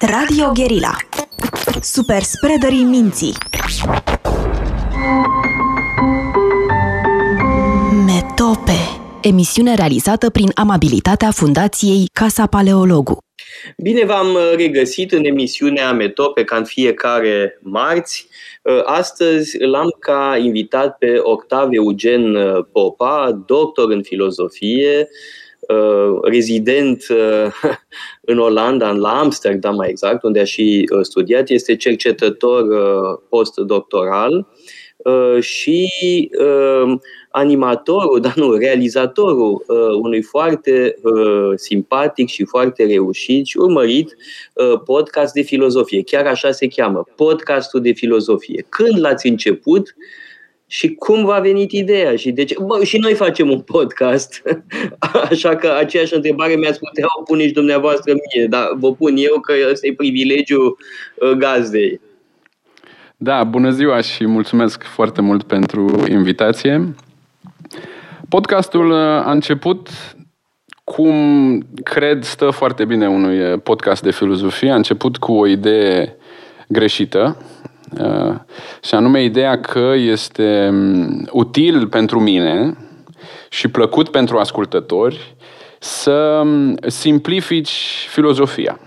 Radio Guerilla. Super spreaderii minții. Metope. Emisiune realizată prin amabilitatea Fundației Casa Paleologu. Bine v-am regăsit în emisiunea Metope ca în fiecare marți. Astăzi l-am ca invitat pe Octav Eugen Popa, doctor în filozofie, Uh, rezident uh, în Olanda, la Amsterdam mai exact, unde a și uh, studiat, este cercetător postdoctoral și animatorul, dar nu, realizatorul unui foarte simpatic și foarte reușit și urmărit podcast de filozofie. Chiar așa se cheamă, podcastul de filozofie. Când l-ați început? Și cum v-a venit ideea și de ce. Bă, și noi facem un podcast, așa că aceeași întrebare mi-ați putea o pune și dumneavoastră mie, dar vă pun eu că ăsta e privilegiul uh, gazdei. Da, bună ziua și mulțumesc foarte mult pentru invitație. Podcastul uh, a început cum cred stă foarte bine unui uh, podcast de filozofie. A început cu o idee greșită, Uh, și anume ideea că este um, util pentru mine și plăcut pentru ascultători să um, simplifici filozofia.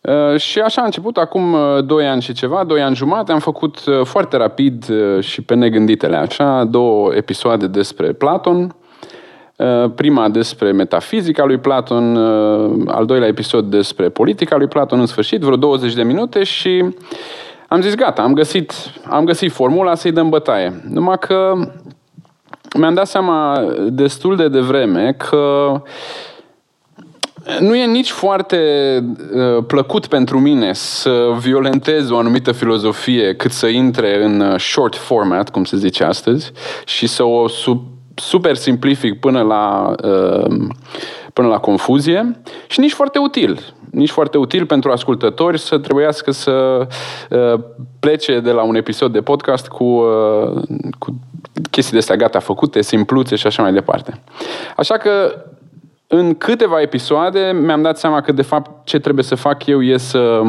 Uh, și așa a început acum 2 uh, ani și ceva, 2 ani jumate, am făcut foarte rapid și pe negânditele așa, două episoade despre Platon, Uh, prima despre metafizica lui Platon, uh, al doilea episod despre politica lui Platon, în sfârșit, vreo 20 de minute și am zis gata, am găsit, am găsit formula să-i dăm bătaie. Numai că mi-am dat seama destul de devreme că nu e nici foarte uh, plăcut pentru mine să violentez o anumită filozofie cât să intre în uh, short format, cum se zice astăzi, și să o sub super simplific până la, uh, până la confuzie și nici foarte util. Nici foarte util pentru ascultători să trebuiască să uh, plece de la un episod de podcast cu, uh, cu chestii de astea gata făcute, simpluțe și așa mai departe. Așa că în câteva episoade mi-am dat seama că de fapt ce trebuie să fac eu e să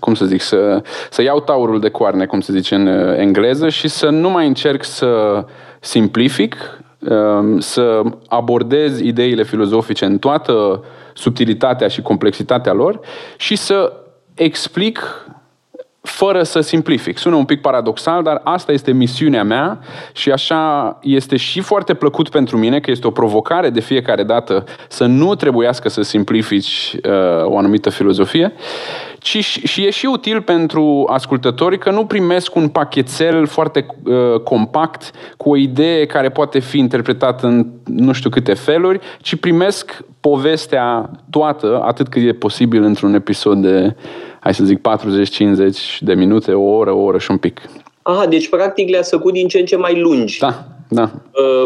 cum să zic, să, să iau taurul de coarne, cum se zice în engleză, și să nu mai încerc să simplific, um, să abordez ideile filozofice în toată subtilitatea și complexitatea lor și să explic fără să simplific. Sună un pic paradoxal, dar asta este misiunea mea și așa este și foarte plăcut pentru mine, că este o provocare de fiecare dată să nu trebuiască să simplifici uh, o anumită filozofie ci și e și util pentru ascultători că nu primesc un pachetel foarte uh, compact cu o idee care poate fi interpretată în nu știu câte feluri, ci primesc povestea toată, atât cât e posibil într-un episod de, hai să zic, 40-50 de minute, o oră, o oră și un pic. Aha, deci practic le-a făcut din ce în ce mai lungi. Da, da.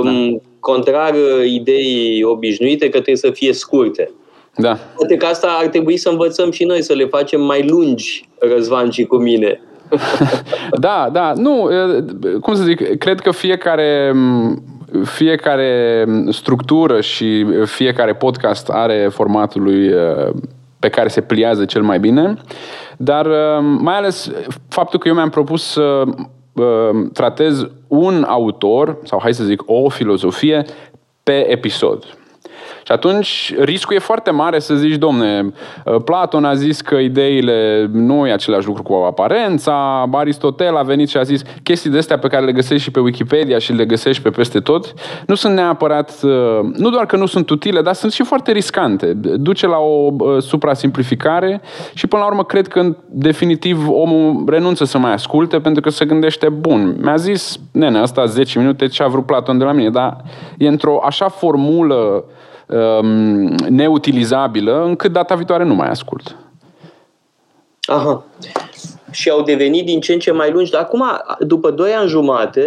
Um, da. Contrar ideii obișnuite că trebuie să fie scurte. Da. Poate că asta ar trebui să învățăm și noi, să le facem mai lungi, Răzvan și cu mine. da, da, nu, cum să zic, cred că fiecare fiecare structură și fiecare podcast are formatul lui pe care se pliază cel mai bine, dar mai ales faptul că eu mi-am propus să tratez un autor, sau hai să zic o filozofie, pe episod. Și atunci riscul e foarte mare să zici, domne, uh, Platon a zis că ideile nu e același lucru cu aparența, Aristotel a venit și a zis chestii de astea pe care le găsești și pe Wikipedia și le găsești pe peste tot, nu sunt neapărat, uh, nu doar că nu sunt utile, dar sunt și foarte riscante. Duce la o uh, suprasimplificare și până la urmă cred că în definitiv omul renunță să mai asculte pentru că se gândește, bun, mi-a zis, nene, asta 10 minute ce a vrut Platon de la mine, dar e într-o așa formulă um, neutilizabilă, încât data viitoare nu mai ascult. Aha. Și au devenit din ce în ce mai lungi. Dar acum, după 2 ani jumate,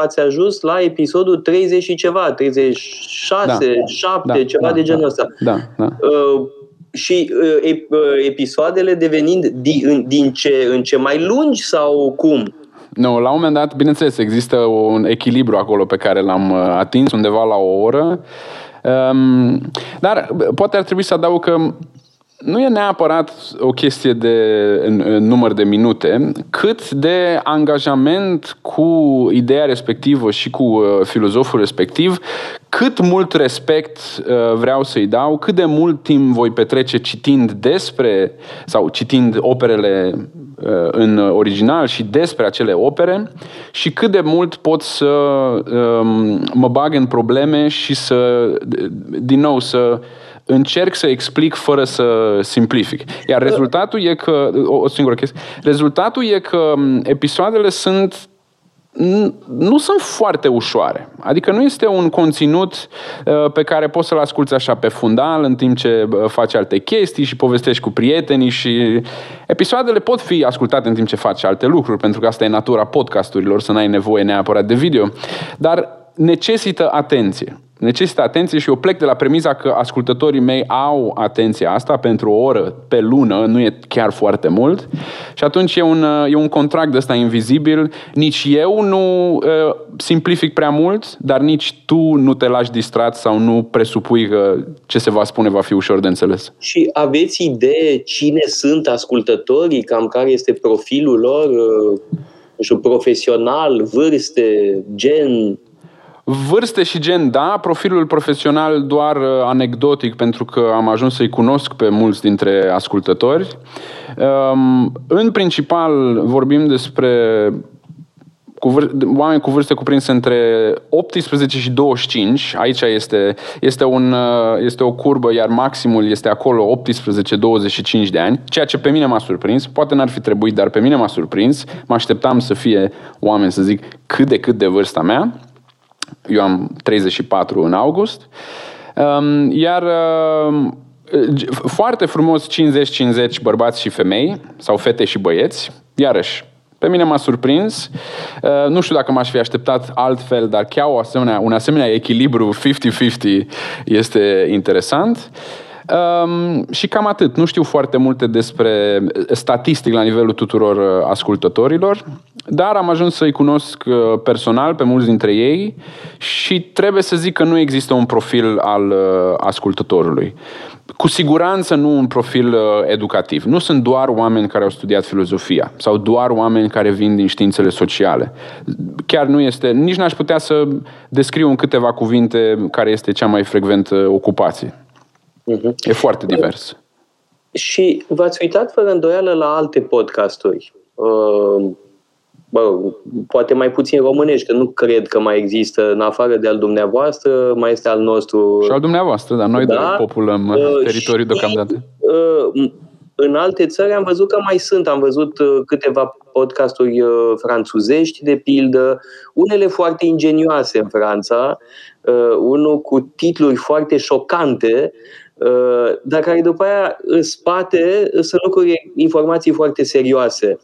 ați ajuns la episodul 30 și ceva, 36, da. 7, da, ceva da, de genul da, ăsta. Da, da. Uh, și uh, uh, episoadele devenind din, din ce în ce mai lungi sau cum? Nu, la un moment dat, bineînțeles, există un echilibru acolo pe care l-am uh, atins undeva la o oră. Um, dar poate ar trebui să adaug că nu e neapărat o chestie de în, în număr de minute, cât de angajament cu ideea respectivă și cu uh, filozoful respectiv, cât mult respect uh, vreau să-i dau, cât de mult timp voi petrece citind despre sau citind operele uh, în original și despre acele opere și cât de mult pot să um, mă bag în probleme și să, din nou, să încerc să explic fără să simplific. Iar rezultatul e că, o, o singură chestie, rezultatul e că episoadele sunt nu sunt foarte ușoare. Adică nu este un conținut uh, pe care poți să-l asculți așa pe fundal în timp ce uh, faci alte chestii și povestești cu prietenii și episoadele pot fi ascultate în timp ce faci alte lucruri, pentru că asta e natura podcasturilor, să n-ai nevoie neapărat de video, dar necesită atenție necesită atenție și eu plec de la premiza că ascultătorii mei au atenția asta pentru o oră pe lună, nu e chiar foarte mult și atunci e un, e un contract de ăsta invizibil. Nici eu nu uh, simplific prea mult, dar nici tu nu te lași distrat sau nu presupui că ce se va spune va fi ușor de înțeles. Și aveți idee cine sunt ascultătorii, cam care este profilul lor, uh, nu știu, profesional, vârste, gen, Vârste și gen, da, profilul profesional doar uh, anecdotic, pentru că am ajuns să-i cunosc pe mulți dintre ascultători. Um, în principal vorbim despre cu vâr- oameni cu vârste cuprinse între 18 și 25. Aici este, este, un, uh, este o curbă, iar maximul este acolo 18-25 de ani, ceea ce pe mine m-a surprins. Poate n-ar fi trebuit, dar pe mine m-a surprins. Mă așteptam să fie oameni, să zic, cât de cât de vârsta mea. Eu am 34 în august. Um, iar um, foarte frumos 50-50 bărbați și femei, sau fete și băieți. Iarăși, pe mine m-a surprins. Uh, nu știu dacă m-aș fi așteptat altfel, dar chiar o asemenea, un asemenea echilibru 50-50 este interesant. Um, și cam atât. Nu știu foarte multe despre statistic la nivelul tuturor uh, ascultătorilor, dar am ajuns să-i cunosc uh, personal pe mulți dintre ei și trebuie să zic că nu există un profil al uh, ascultătorului. Cu siguranță nu un profil uh, educativ. Nu sunt doar oameni care au studiat filozofia sau doar oameni care vin din științele sociale. Chiar nu este, nici n-aș putea să descriu în câteva cuvinte care este cea mai frecventă ocupație. Uh-huh. E foarte divers. Și v-ați uitat fără îndoială la alte podcasturi. Uh, bă, poate mai puțin românești, că nu cred că mai există, în afară de al dumneavoastră, mai este al nostru. Și al dumneavoastră, dar noi da? populăm uh, teritoriul deocamdată. Uh, în alte țări am văzut că mai sunt. Am văzut uh, câteva podcasturi uh, franțuzești, de pildă, unele foarte ingenioase în Franța, uh, unul cu titluri foarte șocante, Uh, dar care după aia în spate sunt lucruri, informații foarte serioase.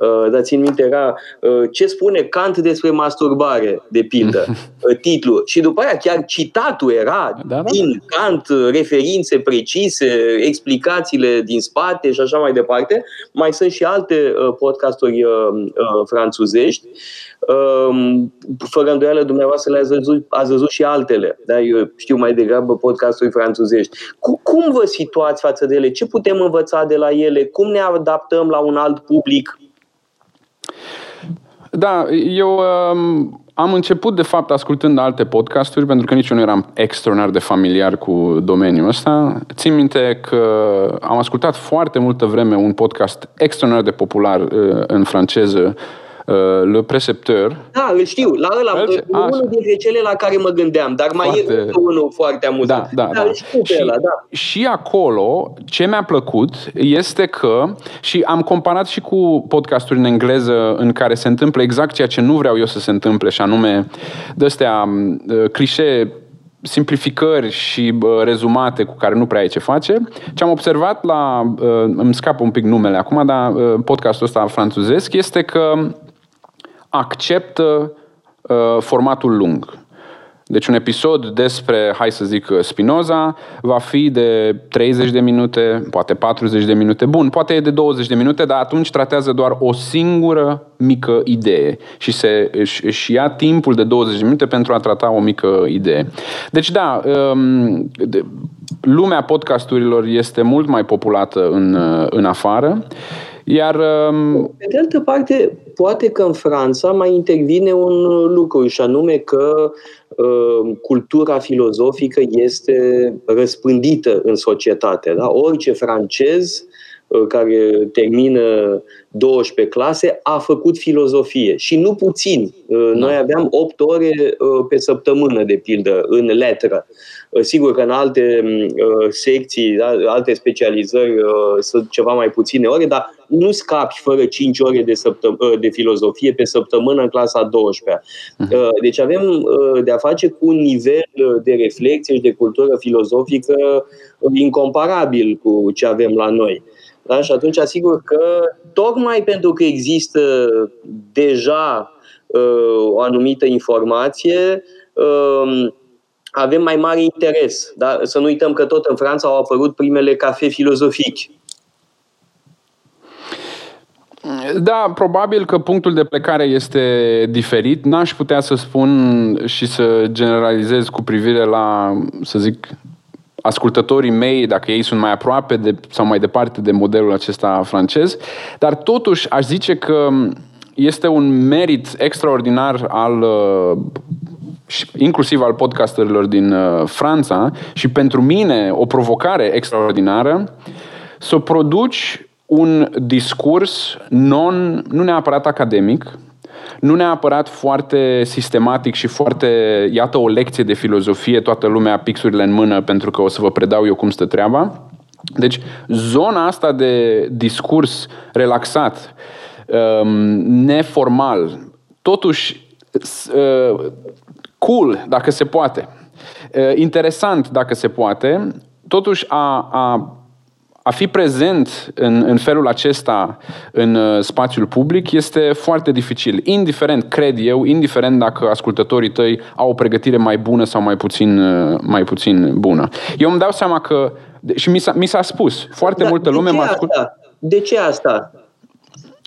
Uh, dar țin minte, era uh, ce spune Kant despre masturbare, de pildă, titlu. Și după aia chiar citatul era da, da. din Kant, referințe precise, explicațiile din spate și așa mai departe. Mai sunt și alte podcasturi franțuzești Ehm, fără îndoială, dumneavoastră le-ați văzut, ați văzut și altele. Da? Eu știu mai degrabă podcasturi franțuzești. Cum vă situați față de ele? Ce putem învăța de la ele? Cum ne adaptăm la un alt public? Da, eu um, am început, de fapt, ascultând alte podcasturi, pentru că nici eu nu eram extraordinar de familiar cu domeniul ăsta. Țin minte că am ascultat foarte multă vreme un podcast extraordinar de popular uh, în franceză, Uh, le Precepteur. Da, îl știu, la ăla, Merge? unul dintre cele la care mă gândeam, dar mai foarte... e unul foarte amuzant. Da, da, da. da. Știu și, ăla, da. și acolo, ce mi-a plăcut este că, și am comparat și cu podcasturi în engleză în care se întâmplă exact ceea ce nu vreau eu să se întâmple, și anume de-astea uh, clișee simplificări și uh, rezumate cu care nu prea ai ce face. Ce am observat la, uh, îmi scapă un pic numele acum, dar uh, podcastul ăsta franțuzesc, este că acceptă uh, formatul lung. Deci un episod despre, hai să zic, Spinoza va fi de 30 de minute, poate 40 de minute. Bun, poate e de 20 de minute, dar atunci tratează doar o singură mică idee și se, își, își ia timpul de 20 de minute pentru a trata o mică idee. Deci da, um, lumea podcasturilor este mult mai populată în, în afară. Iar. Um, Pe de altă parte, poate că în Franța mai intervine un lucru, și anume că uh, cultura filozofică este răspândită în societate. Da? Orice francez uh, care termină 12 clase a făcut filozofie și nu puțin. Uh, noi da. aveam 8 ore uh, pe săptămână, de pildă, în letră. Uh, sigur că în alte secții, da, alte specializări sunt ceva mai puține ore, dar nu scapi fără 5 ore de, săptăm- de filozofie pe săptămână în clasa 12 mhm. Deci avem de a face cu un nivel de reflexie și de cultură filozofică incomparabil cu ce avem la noi. Da? Și atunci, asigur că, tocmai pentru că există deja uh, o anumită informație, uh, avem mai mare interes. Da? Să nu uităm că tot în Franța au apărut primele cafe filozofici. Da, probabil că punctul de plecare este diferit. N-aș putea să spun și să generalizez cu privire la, să zic, ascultătorii mei, dacă ei sunt mai aproape de, sau mai departe de modelul acesta francez, dar totuși aș zice că este un merit extraordinar al uh, inclusiv al podcasterilor din uh, Franța și pentru mine o provocare extraordinară să produci un discurs non, nu neapărat academic, nu neapărat foarte sistematic și foarte, iată o lecție de filozofie, toată lumea pixurile în mână pentru că o să vă predau eu cum stă treaba. Deci zona asta de discurs relaxat, um, neformal, totuși uh, cool, dacă se poate, uh, interesant, dacă se poate, totuși a, a a fi prezent în, în felul acesta în uh, spațiul public este foarte dificil. Indiferent, cred eu, indiferent dacă ascultătorii tăi au o pregătire mai bună sau mai puțin, uh, mai puțin bună. Eu îmi dau seama că, și mi s-a, mi s-a spus, foarte da, multă lume mă ascultă. De ce asta?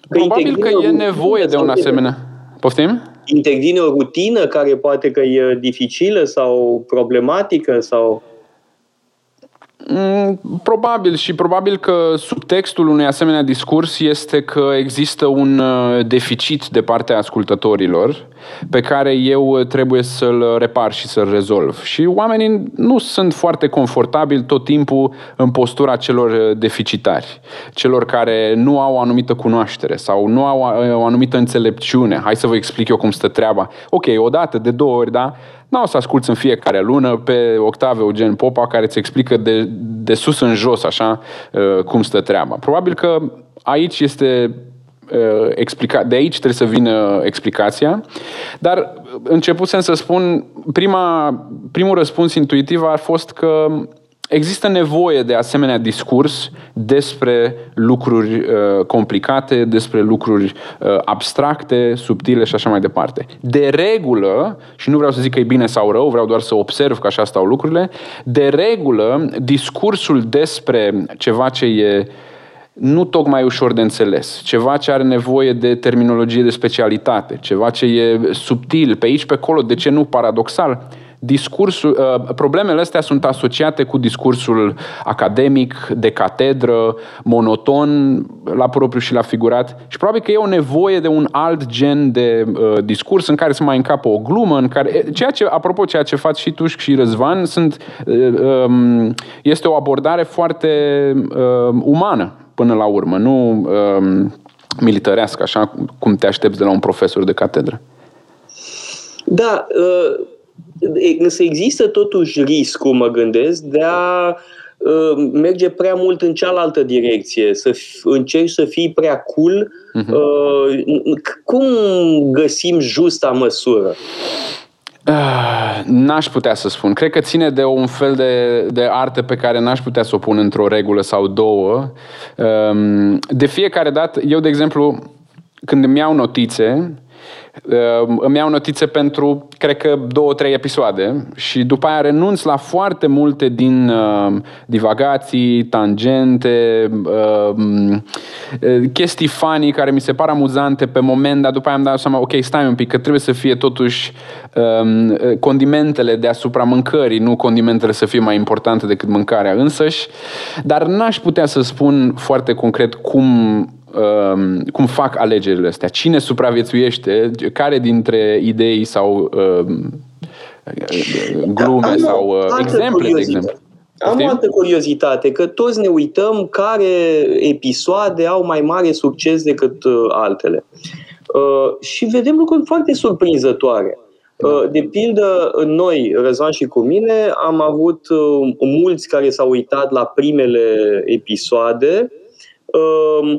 Că Probabil că e nevoie de un asemenea. Poftim? Intervine o rutină care poate că e dificilă sau problematică sau... Mm, probabil și probabil că subtextul unui asemenea discurs este că există un uh, deficit de partea ascultătorilor pe care eu trebuie să-l repar și să-l rezolv. Și oamenii nu sunt foarte confortabili tot timpul în postura celor uh, deficitari, celor care nu au o anumită cunoaștere sau nu au uh, o anumită înțelepciune. Hai să vă explic eu cum stă treaba. Ok, o dată, de două ori, da? Nu o să asculți în fiecare lună pe Octave Eugen Popa care îți explică de, de sus în jos așa uh, cum stă treaba. Probabil că aici este uh, explica, de aici trebuie să vină explicația, dar începusem să spun, prima, primul răspuns intuitiv a fost că Există nevoie de asemenea discurs despre lucruri uh, complicate, despre lucruri uh, abstracte, subtile și așa mai departe. De regulă, și nu vreau să zic că e bine sau rău, vreau doar să observ că așa stau lucrurile, de regulă, discursul despre ceva ce e nu tocmai ușor de înțeles, ceva ce are nevoie de terminologie de specialitate, ceva ce e subtil, pe aici, pe acolo, de ce nu paradoxal, discursul, uh, problemele astea sunt asociate cu discursul academic, de catedră, monoton, la propriu și la figurat și probabil că e o nevoie de un alt gen de uh, discurs în care să mai încapă o glumă, în care, ceea ce, apropo, ceea ce faci și tu și Răzvan, sunt, uh, um, este o abordare foarte uh, umană până la urmă, nu uh, militărească, așa cum te aștepți de la un profesor de catedră. Da, uh, Însă există totuși riscul, mă gândesc, de a ă, merge prea mult în cealaltă direcție, să încerci să fii prea cool. Uh-huh. Cum găsim justa măsură? Ah, n-aș putea să spun. Cred că ține de un fel de, de artă pe care n-aș putea să o pun într-o regulă sau două. De fiecare dată, eu, de exemplu, când îmi iau notițe, uh, îmi iau notițe pentru, cred că, două, trei episoade și după aia renunț la foarte multe din uh, divagații, tangente, uh, chestii funny care mi se par amuzante pe moment, dar după aia am dat seama, ok, stai un pic, că trebuie să fie totuși um, condimentele deasupra mâncării, nu condimentele să fie mai importante decât mâncarea însăși, dar n-aș putea să spun foarte concret cum Um, cum fac alegerile astea, cine supraviețuiește, care dintre idei sau um, glume da, sau uh, exemple, de exemplu. Am o altă curiozitate, că toți ne uităm care episoade au mai mare succes decât uh, altele. Uh, și vedem lucruri foarte surprinzătoare. Uh, de pildă, noi, Răzvan și cu mine, am avut uh, mulți care s-au uitat la primele episoade. Uh,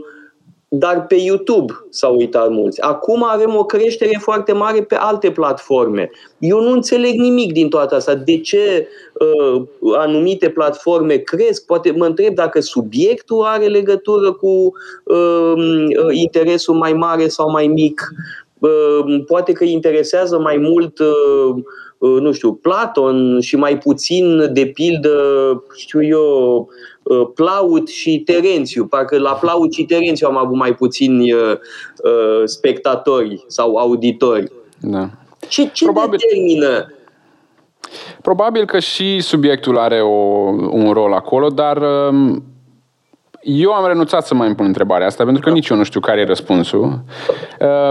dar pe YouTube s-au uitat mulți. Acum avem o creștere foarte mare pe alte platforme. Eu nu înțeleg nimic din toată asta. De ce uh, anumite platforme cresc? Poate mă întreb dacă subiectul are legătură cu uh, interesul mai mare sau mai mic. Uh, poate că interesează mai mult uh, uh nu știu, Platon și mai puțin, de pildă, știu eu, Uh, Plaut și Terențiu. Parcă la Plaut și Terențiu am avut mai puțini uh, uh, spectatori sau auditori. Da. Ce, ce Probabil... determină Probabil că și subiectul are o, un rol acolo, dar um, eu am renunțat să mai îmi pun întrebarea asta, pentru că nici eu nu știu care e răspunsul.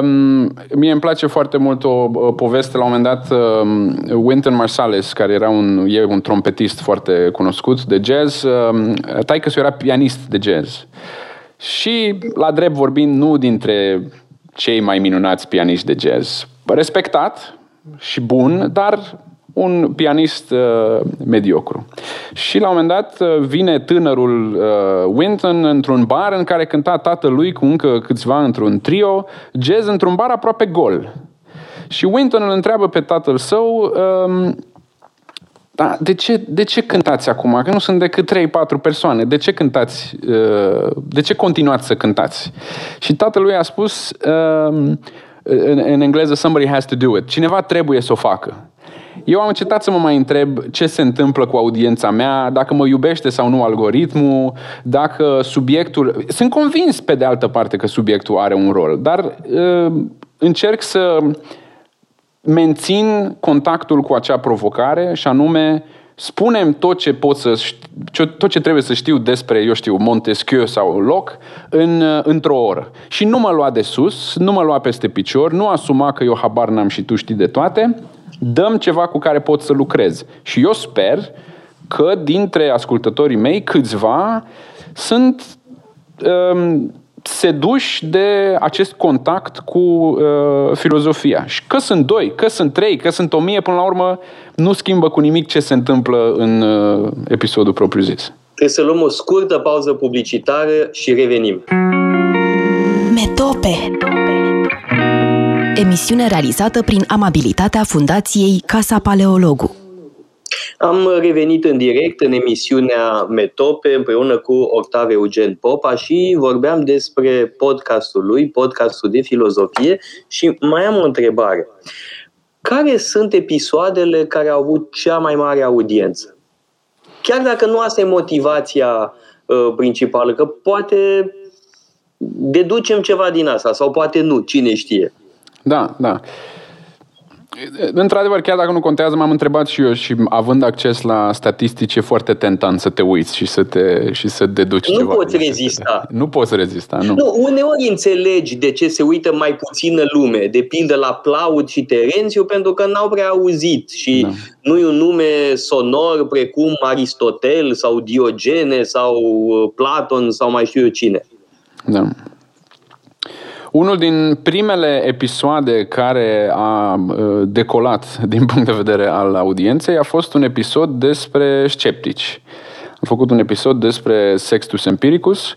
Um, mie îmi place foarte mult o, o poveste, la un moment dat, um, Wynton Marsalis, care era un, e un trompetist foarte cunoscut de jazz, um, taică era pianist de jazz. Și, la drept vorbind, nu dintre cei mai minunați pianiști de jazz. Respectat și bun, dar un pianist uh, mediocru. Și la un moment dat uh, vine tânărul uh, Winton într-un bar în care cânta tatălui cu încă câțiva într-un trio, jazz într-un bar aproape gol. Și Winton îl întreabă pe tatăl său, um, da, de, ce, de ce cântați acum? Că nu sunt decât 3-4 persoane. De ce cântați? Uh, de ce continuați să cântați? Și tatălui a spus uh, în, în engleză, somebody has to do it. Cineva trebuie să o facă. Eu am încetat să mă mai întreb ce se întâmplă cu audiența mea, dacă mă iubește sau nu algoritmul, dacă subiectul... Sunt convins, pe de altă parte, că subiectul are un rol, dar uh, încerc să mențin contactul cu acea provocare și anume spunem tot ce pot să știu, tot ce trebuie să știu despre, eu știu, Montesquieu sau loc în, într-o oră. Și nu mă lua de sus, nu mă lua peste picior, nu asuma că eu habar n-am și tu știi de toate, dăm ceva cu care pot să lucrez. Și eu sper că dintre ascultătorii mei câțiva sunt um, seduși de acest contact cu uh, filozofia. Și că sunt doi, că sunt trei, că sunt o mie, până la urmă nu schimbă cu nimic ce se întâmplă în uh, episodul propriu-zis. Trebuie să luăm o scurtă pauză publicitară și revenim. Metope. Emisiune realizată prin amabilitatea Fundației Casa Paleologu. Am revenit în direct în emisiunea Metope împreună cu Octave Eugen Popa și vorbeam despre podcastul lui, podcastul de filozofie și mai am o întrebare. Care sunt episoadele care au avut cea mai mare audiență? Chiar dacă nu asta e motivația uh, principală, că poate deducem ceva din asta sau poate nu, cine știe. Da, da. Într-adevăr, chiar dacă nu contează, m-am întrebat și eu și având acces la statistici e foarte tentant să te uiți și să, te, și să deduci nu ceva. Nu poți rezista. Nu poți rezista, nu. nu. Uneori înțelegi de ce se uită mai puțină lume, de pildă la Plaud și Terențiu, pentru că n-au prea auzit și da. nu e un nume sonor precum Aristotel sau Diogene sau uh, Platon sau mai știu eu cine. Da. Unul din primele episoade care a uh, decolat din punct de vedere al audienței a fost un episod despre sceptici. Am făcut un episod despre Sextus Empiricus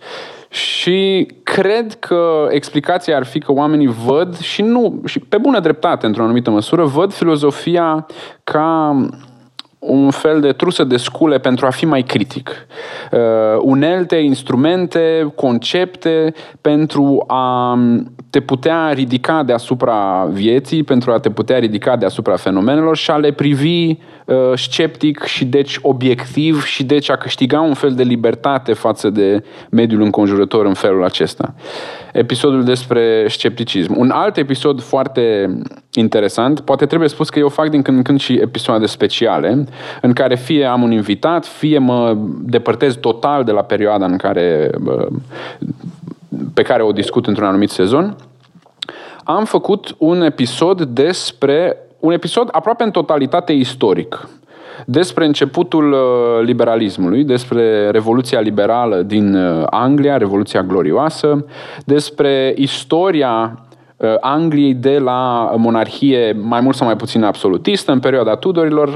și cred că explicația ar fi că oamenii văd și nu, și pe bună dreptate, într-o anumită măsură, văd filozofia ca un fel de trusă de scule pentru a fi mai critic. Uh, unelte, instrumente, concepte pentru a te putea ridica deasupra vieții, pentru a te putea ridica deasupra fenomenelor și a le privi uh, sceptic și deci obiectiv și deci a câștiga un fel de libertate față de mediul înconjurător în felul acesta. Episodul despre scepticism. Un alt episod foarte interesant, poate trebuie spus că eu fac din când în când și episoade speciale, în care fie am un invitat, fie mă depărtez total de la perioada în care pe care o discut într-un anumit sezon, am făcut un episod despre un episod aproape în totalitate istoric despre începutul uh, liberalismului, despre Revoluția Liberală din uh, Anglia, Revoluția Glorioasă, despre istoria uh, Angliei de la monarhie mai mult sau mai puțin absolutistă în perioada Tudorilor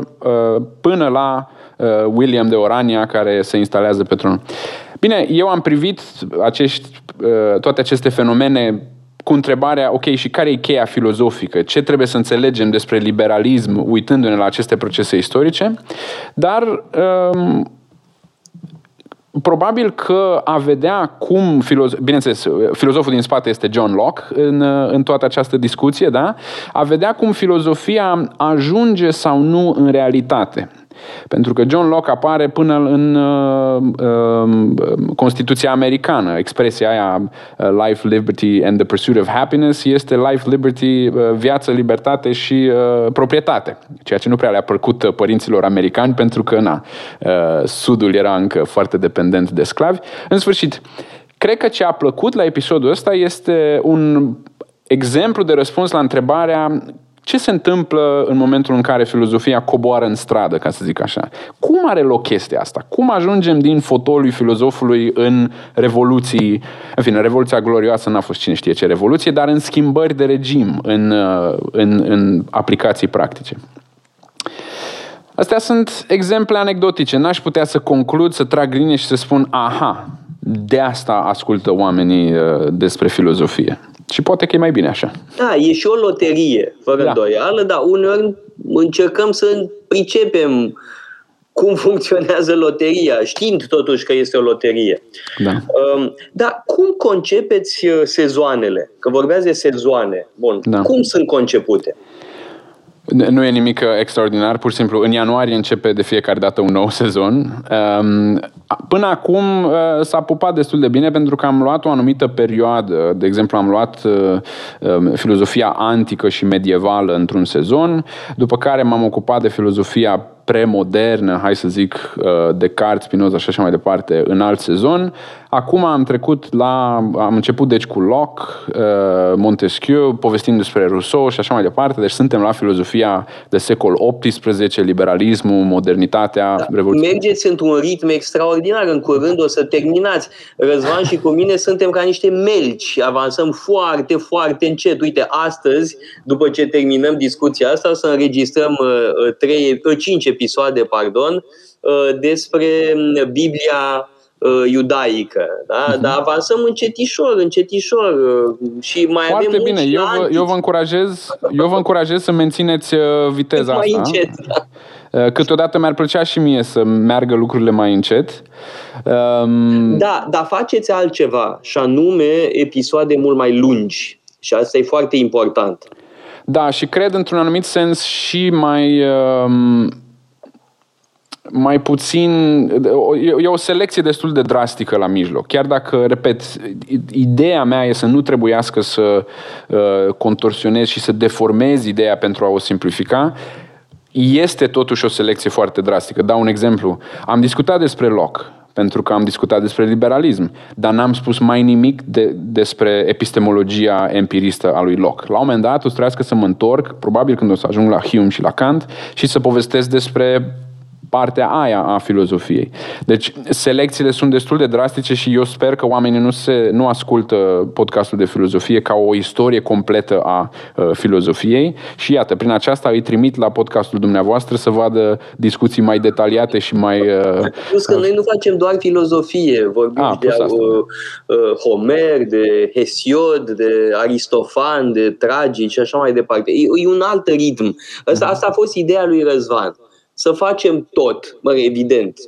până la William de Orania care se instalează pe tron. Bine, eu am privit acești, toate aceste fenomene cu întrebarea, ok, și care e cheia filozofică? Ce trebuie să înțelegem despre liberalism uitându-ne la aceste procese istorice? Dar um, probabil că a vedea cum, filozof, bineînțeles, filozoful din spate este John Locke în, în toată această discuție, da? a vedea cum filozofia ajunge sau nu în realitate. Pentru că John Locke apare până în uh, uh, Constituția americană. Expresia aia uh, life, liberty and the pursuit of happiness este life, liberty, uh, viață, libertate și uh, proprietate. Ceea ce nu prea le-a plăcut uh, părinților americani pentru că, na, uh, Sudul era încă foarte dependent de sclavi. În sfârșit, cred că ce a plăcut la episodul ăsta este un exemplu de răspuns la întrebarea ce se întâmplă în momentul în care filozofia coboară în stradă, ca să zic așa? Cum are loc chestia asta? Cum ajungem din fotoliul filozofului în revoluții? În fine, revoluția glorioasă n-a fost cine știe ce revoluție, dar în schimbări de regim, în, în, în aplicații practice. Astea sunt exemple anecdotice. N-aș putea să conclud, să trag linie și să spun, aha, de asta ascultă oamenii uh, despre filozofie. Și poate că e mai bine așa. Da, e și o loterie, fără da. îndoială, dar uneori încercăm să pricepem cum funcționează loteria, știind totuși că este o loterie. Da. Um, dar cum concepeți uh, sezoanele? Că vorbeați de sezoane. Bun. Da. Cum sunt concepute? Nu e nimic uh, extraordinar, pur și simplu în ianuarie începe de fiecare dată un nou sezon. Um, până acum uh, s-a pupat destul de bine pentru că am luat o anumită perioadă, de exemplu am luat uh, um, filozofia antică și medievală într-un sezon, după care m-am ocupat de filozofia premodernă, hai să zic, Descartes, Spinoza și așa mai departe, în alt sezon. Acum am trecut la, am început deci cu Locke, Montesquieu, povestim despre Rousseau și așa mai departe, deci suntem la filozofia de secol XVIII, liberalismul, modernitatea, da, revoluția. Mergeți într-un ritm extraordinar, în curând o să terminați. Răzvan și cu mine suntem ca niște melci, avansăm foarte, foarte încet. Uite, astăzi, după ce terminăm discuția asta, o să înregistrăm uh, 3, uh, 5 episoade, pardon, uh, despre mm, Biblia uh, iudaică. Da? Uh-huh. Dar avansăm încetișor, încetișor uh, și mai Foarte avem bine. Eu vă, eu, vă încurajez, eu vă încurajez să mențineți viteza mai asta. Încet, da. Câteodată mi-ar plăcea și mie să meargă lucrurile mai încet. Um... Da, dar faceți altceva, și anume episoade mult mai lungi. Și asta e foarte important. Da, și cred într-un anumit sens și mai... Um mai puțin. E o selecție destul de drastică la mijloc. Chiar dacă, repet, ideea mea e să nu trebuiască să uh, contorsionezi și să deformezi ideea pentru a o simplifica, este totuși o selecție foarte drastică. Dau un exemplu. Am discutat despre Locke, pentru că am discutat despre liberalism, dar n-am spus mai nimic de, despre epistemologia empiristă a lui Locke. La un moment dat o să trebuiască să mă întorc, probabil când o să ajung la Hume și la Kant, și să povestesc despre partea aia a filozofiei. Deci selecțiile sunt destul de drastice și eu sper că oamenii nu, se, nu ascultă podcastul de filozofie ca o istorie completă a uh, filozofiei și iată, prin aceasta îi trimit la podcastul dumneavoastră să vadă discuții mai detaliate și mai... Uh, Plus că uh, noi nu facem doar filozofie, vorbim a, de uh, uh, Homer, de Hesiod, de Aristofan, de Tragic și așa mai departe. E, e un alt ritm. Asta, asta a fost ideea lui Răzvan să facem tot, mă, evident,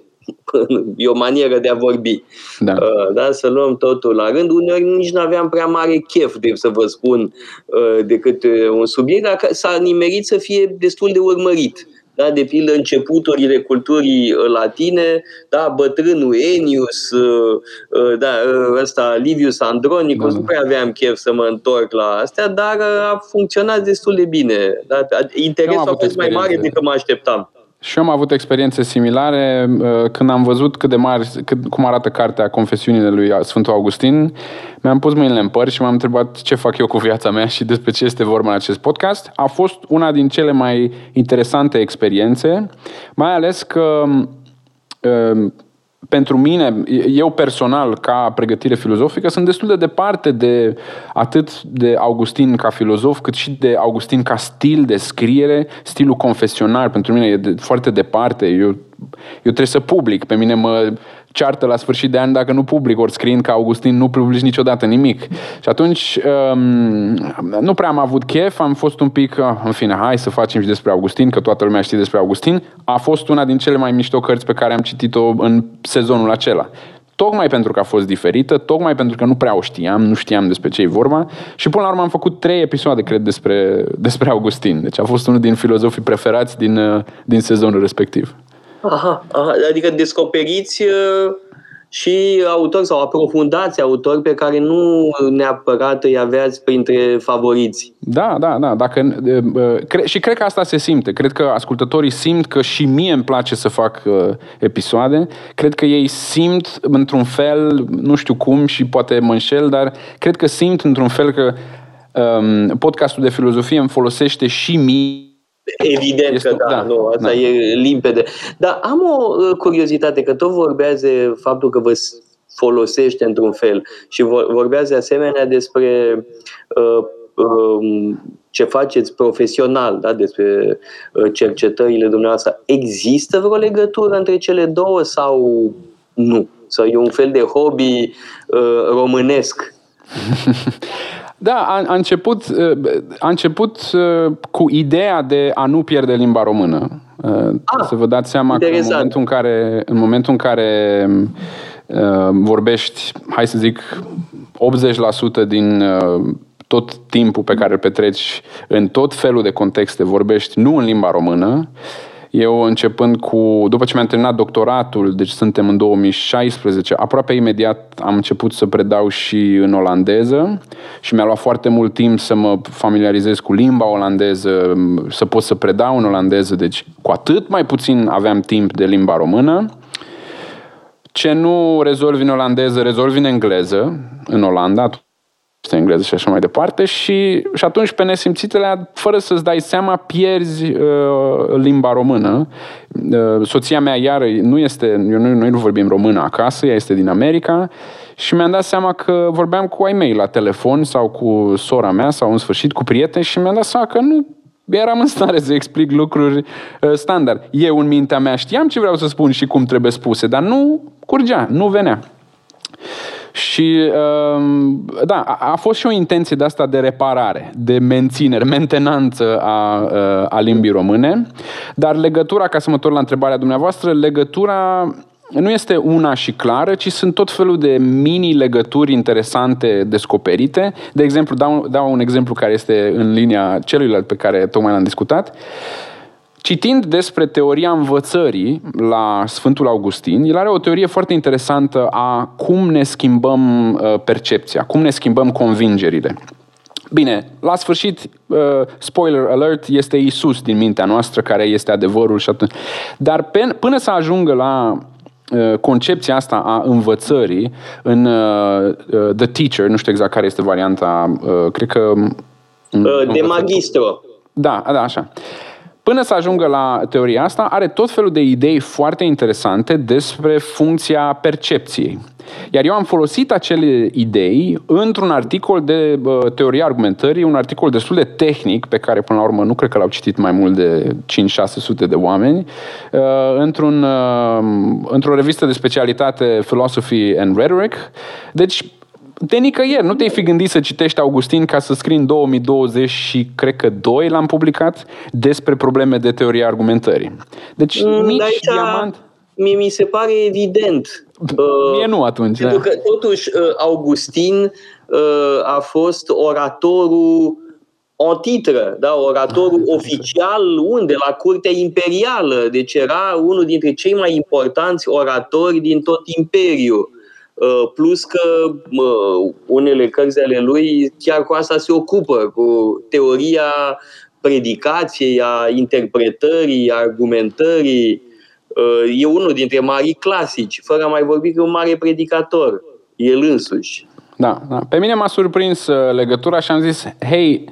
e o manieră de a vorbi. Da. Uh, da? Să luăm totul la rând. Uneori nici nu aveam prea mare chef, de să vă spun, uh, decât uh, un subiect, dar s-a nimerit să fie destul de urmărit. Da, de pildă începuturile culturii latine, da, bătrânul Enius, da, ăsta Livius Andronicus, da, da. nu prea aveam chef să mă întorc la astea, dar a funcționat destul de bine. Da? Interesul a fost mai mare decât mă așteptam. Și eu am avut experiențe similare uh, când am văzut cât de mari, cât, cum arată cartea Confesiunile lui Sfântul Augustin. Mi-am pus mâinile în păr și m-am întrebat ce fac eu cu viața mea și despre ce este vorba în acest podcast. A fost una din cele mai interesante experiențe, mai ales că uh, pentru mine, eu personal, ca pregătire filozofică, sunt destul de departe de atât de Augustin ca filozof, cât și de Augustin ca stil de scriere, stilul confesionar. Pentru mine e de, foarte departe. Eu, eu trebuie să public. Pe mine mă ceartă la sfârșit de an dacă nu public, ori scriind ca Augustin nu publici niciodată nimic. Și atunci um, nu prea am avut chef, am fost un pic, uh, în fine, hai să facem și despre Augustin, că toată lumea știe despre Augustin. A fost una din cele mai mișto cărți pe care am citit-o în sezonul acela tocmai pentru că a fost diferită, tocmai pentru că nu prea o știam, nu știam despre ce e vorba și până la urmă am făcut trei episoade, cred, despre, despre Augustin. Deci a fost unul din filozofii preferați din, uh, din sezonul respectiv. Aha, aha, adică descoperiți uh, și autori sau aprofundați autori pe care nu neapărat îi aveați printre favoriți. Da, da, da. Dacă, uh, uh, cre- și cred că asta se simte. Cred că ascultătorii simt că și mie îmi place să fac episoade. Cred că ei simt într-un fel, nu știu cum și poate mă înșel, dar cred că simt într-un fel că um, podcastul de filozofie îmi folosește și mie Evident este, că da, da, nu, asta da. e limpede. Dar am o uh, curiozitate, că tot vorbează faptul că vă folosește într-un fel și vorbează asemenea despre uh, uh, ce faceți profesional, da, despre uh, cercetările dumneavoastră. Există vreo legătură între cele două sau nu? Sau e un fel de hobby uh, românesc? Da, a, a început, a început cu ideea de a nu pierde limba română. Ah, să vă dați seama interesant. că în momentul în care, în momentul în care uh, vorbești, hai să zic, 80% din uh, tot timpul pe care îl petreci în tot felul de contexte, vorbești nu în limba română, eu începând cu, după ce mi-am terminat doctoratul, deci suntem în 2016, aproape imediat am început să predau și în olandeză și mi-a luat foarte mult timp să mă familiarizez cu limba olandeză, să pot să predau în olandeză, deci cu atât mai puțin aveam timp de limba română. Ce nu rezolvi în olandeză, rezolvi în engleză, în Olanda, engleză și așa mai departe și, și atunci pe nesimțitele, fără să-ți dai seama, pierzi uh, limba română. Uh, soția mea iară nu este, eu, noi, noi nu vorbim română acasă, ea este din America și mi-am dat seama că vorbeam cu ai mei la telefon sau cu sora mea sau în sfârșit cu prieteni și mi-am dat seama că nu eram în stare să explic lucruri uh, standard. Eu în mintea mea știam ce vreau să spun și cum trebuie spuse, dar nu curgea, nu venea. Și um, da, a fost și o intenție de asta de reparare, de menținere, mentenanță a, uh, a limbii române, dar legătura, ca să mă torn la întrebarea dumneavoastră, legătura nu este una și clară, ci sunt tot felul de mini-legături interesante descoperite. De exemplu, dau, dau un exemplu care este în linia celuilalt pe care tocmai l-am discutat. Uh, Citind despre teoria învățării la Sfântul Augustin, el are o teorie foarte interesantă a cum ne schimbăm uh, percepția, cum ne schimbăm convingerile. Bine, la sfârșit, uh, spoiler alert, este Isus din mintea noastră care este adevărul și atunci. Dar până să ajungă la uh, concepția asta a învățării în The Teacher, nu știu exact care este varianta, cred că... De magistru. Da, da, așa. Până să ajungă la teoria asta, are tot felul de idei foarte interesante despre funcția percepției. Iar eu am folosit acele idei într-un articol de uh, teoria argumentării, un articol destul de tehnic, pe care până la urmă nu cred că l-au citit mai mult de 5-600 de oameni, uh, într-un, uh, într-o revistă de specialitate Philosophy and Rhetoric. Deci de nicăieri. Nu te-ai fi gândit să citești Augustin ca să scrii în 2020 și cred că doi l-am publicat despre probleme de teorie argumentării. Deci mm, nici aici... diamant mie mi se pare evident. Mie nu atunci. Pentru da. că totuși uh, Augustin uh, a fost oratorul o titră, da, oratorul oficial unde? La curtea imperială. Deci era unul dintre cei mai importanți oratori din tot imperiul. Uh, plus că unele cărți ale lui chiar cu asta se ocupă, cu teoria predicației, a interpretării, a argumentării. Uh, e unul dintre marii clasici, fără a mai vorbi că e un mare predicator, el însuși. Da, da. Pe mine m-a surprins uh, legătura și am zis, hei,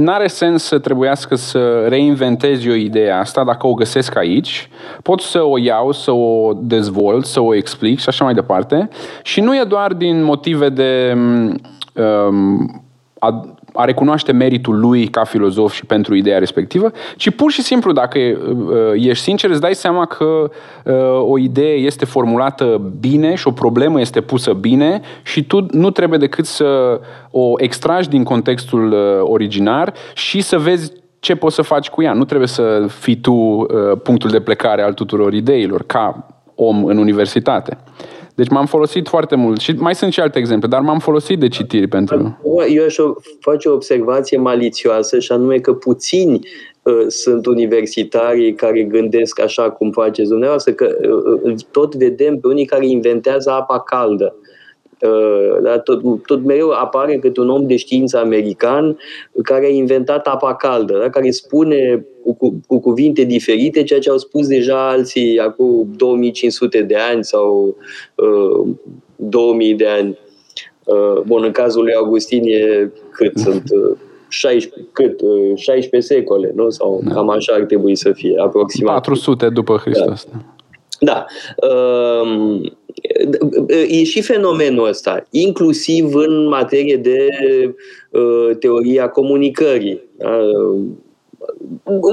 n-are sens să trebuiască să reinventezi o idee asta dacă o găsesc aici. Pot să o iau, să o dezvolt, să o explic și așa mai departe. Și nu e doar din motive de um, a recunoaște meritul lui ca filozof și pentru ideea respectivă, ci pur și simplu, dacă uh, ești sincer, îți dai seama că uh, o idee este formulată bine și o problemă este pusă bine și tu nu trebuie decât să o extragi din contextul uh, originar și să vezi ce poți să faci cu ea. Nu trebuie să fii tu punctul de plecare al tuturor ideilor, ca om în universitate. Deci m-am folosit foarte mult și mai sunt și alte exemple, dar m-am folosit de citiri pentru... Eu aș face o observație malițioasă și anume că puțini uh, sunt universitarii care gândesc așa cum faceți dumneavoastră, că uh, uh tot vedem pe unii care inventează apa caldă. Uh, da, tot, tot mereu apare câte un om de știință american care a inventat apa caldă, da, care spune cu, cu cuvinte diferite ceea ce au spus deja alții acum 2500 de ani sau uh, 2000 de ani. Uh, bun, în cazul lui Augustin e cât sunt... Uh, 16, cât, 16 uh, secole, nu? Sau da. cam așa ar trebui să fie, aproximativ. 400 după Hristos. Da. Da. Uh, e și fenomenul ăsta, inclusiv în materie de uh, teoria comunicării. Da?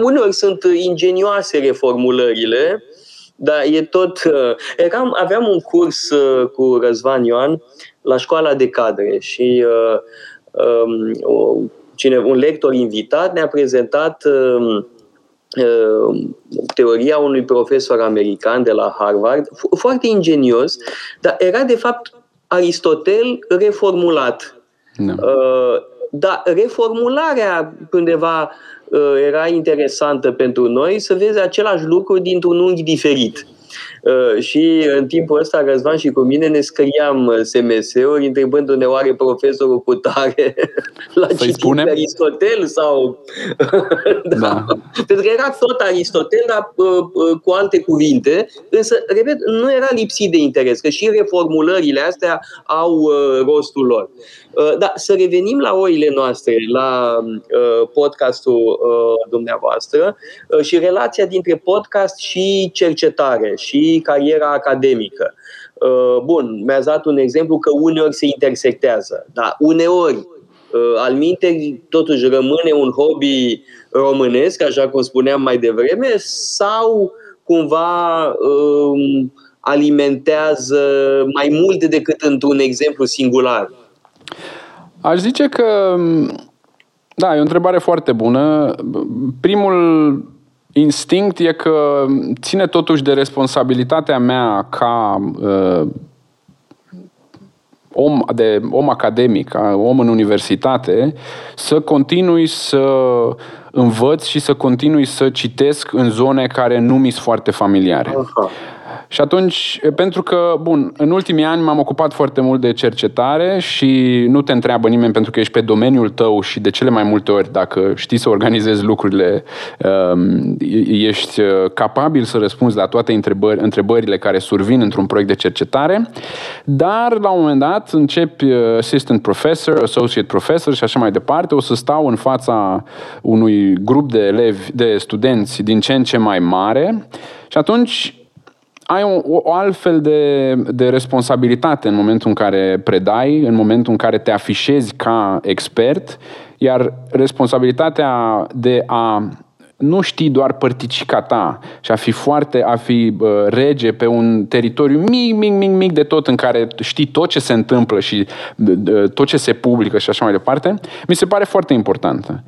Uneori sunt ingenioase reformulările, dar e tot... Uh, eram, aveam un curs uh, cu Răzvan Ioan la școala de cadre și uh, um, cine, un lector invitat ne-a prezentat uh, Uh, teoria unui profesor american de la Harvard, foarte ingenios, dar era de fapt Aristotel reformulat. No. Da. Uh, dar reformularea undeva uh, era interesantă pentru noi să vezi același lucru dintr-un unghi diferit. Uh, și în timpul ăsta, Răzvan și cu mine ne scriam uh, SMS-uri întrebându-ne oare profesorul cu tare la citit spune? Aristotel sau... da. da. Pentru că era tot Aristotel, dar uh, cu alte cuvinte, însă, repet, nu era lipsit de interes, că și reformulările astea au rostul lor. Da, să revenim la oile noastre, la podcastul dumneavoastră și relația dintre podcast și cercetare și cariera academică. Uh, bun, mi-ați dat un exemplu că uneori se intersectează, dar uneori, uh, al minte, totuși rămâne un hobby românesc, așa cum spuneam mai devreme, sau cumva um, alimentează mai mult decât într-un exemplu singular? Aș zice că, da, e o întrebare foarte bună. Primul instinct e că ține totuși de responsabilitatea mea ca uh, om, de, om academic, om în universitate, să continui să învăț și să continui să citesc în zone care nu mi sunt foarte familiare. Aha. Și atunci, pentru că, bun, în ultimii ani m-am ocupat foarte mult de cercetare și nu te întreabă nimeni pentru că ești pe domeniul tău și de cele mai multe ori, dacă știi să organizezi lucrurile, um, ești uh, capabil să răspunzi la toate întrebări, întrebările care survin într-un proiect de cercetare, dar la un moment dat începi uh, assistant professor, associate professor și așa mai departe, o să stau în fața unui grup de elevi, de studenți din ce în ce mai mare. Și atunci ai o, o altfel de, de responsabilitate în momentul în care predai, în momentul în care te afișezi ca expert, iar responsabilitatea de a nu știi doar părticica ta și a fi foarte, a fi uh, rege pe un teritoriu mic, mic, mic, mic de tot în care știi tot ce se întâmplă și uh, tot ce se publică și așa mai departe, mi se pare foarte importantă.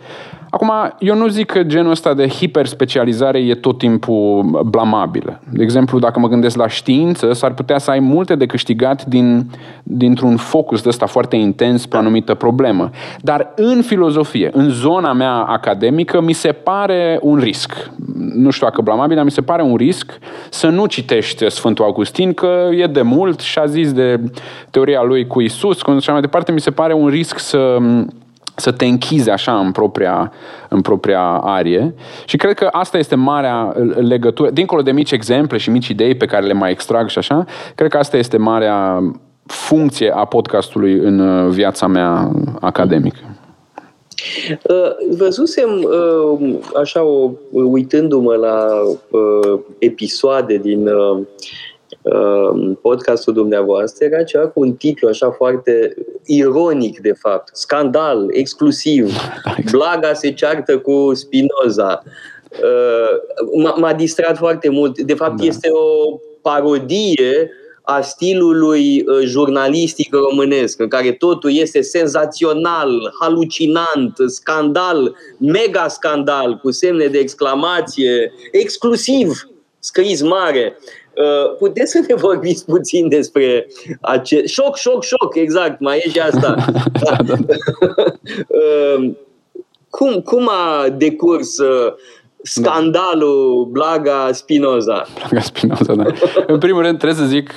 Acum, eu nu zic că genul ăsta de hiperspecializare e tot timpul blamabilă. De exemplu, dacă mă gândesc la știință, s-ar putea să ai multe de câștigat din, dintr-un focus de ăsta foarte intens pe o anumită problemă. Dar în filozofie, în zona mea academică, mi se pare un risc. Nu știu dacă blamabil, dar mi se pare un risc să nu citești Sfântul Augustin, că e de mult și a zis de teoria lui cu Isus, cum așa mai departe, mi se pare un risc să să te închizi așa în propria, în propria arie. Și cred că asta este marea legătură, dincolo de mici exemple și mici idei pe care le mai extrag și așa, cred că asta este marea funcție a podcastului în uh, viața mea academică. Uh, văzusem, uh, așa, uitându-mă la episoade din Uh, podcastul dumneavoastră era ceva cu un titlu așa foarte ironic, de fapt. Scandal, exclusiv. Blaga se ceartă cu Spinoza. Uh, m-a distrat foarte mult. De fapt, da. este o parodie a stilului uh, jurnalistic românesc, în care totul este senzațional, halucinant, scandal, mega scandal, cu semne de exclamație, exclusiv, scris mare. Uh, puteți să ne vorbiți puțin despre acest... Șoc, șoc, șoc, exact, mai e și asta. da, da, da. Uh, cum, cum a decurs uh, Scandalul Blaga Spinoza. Blaga Spinoza, da. În primul rând trebuie să zic,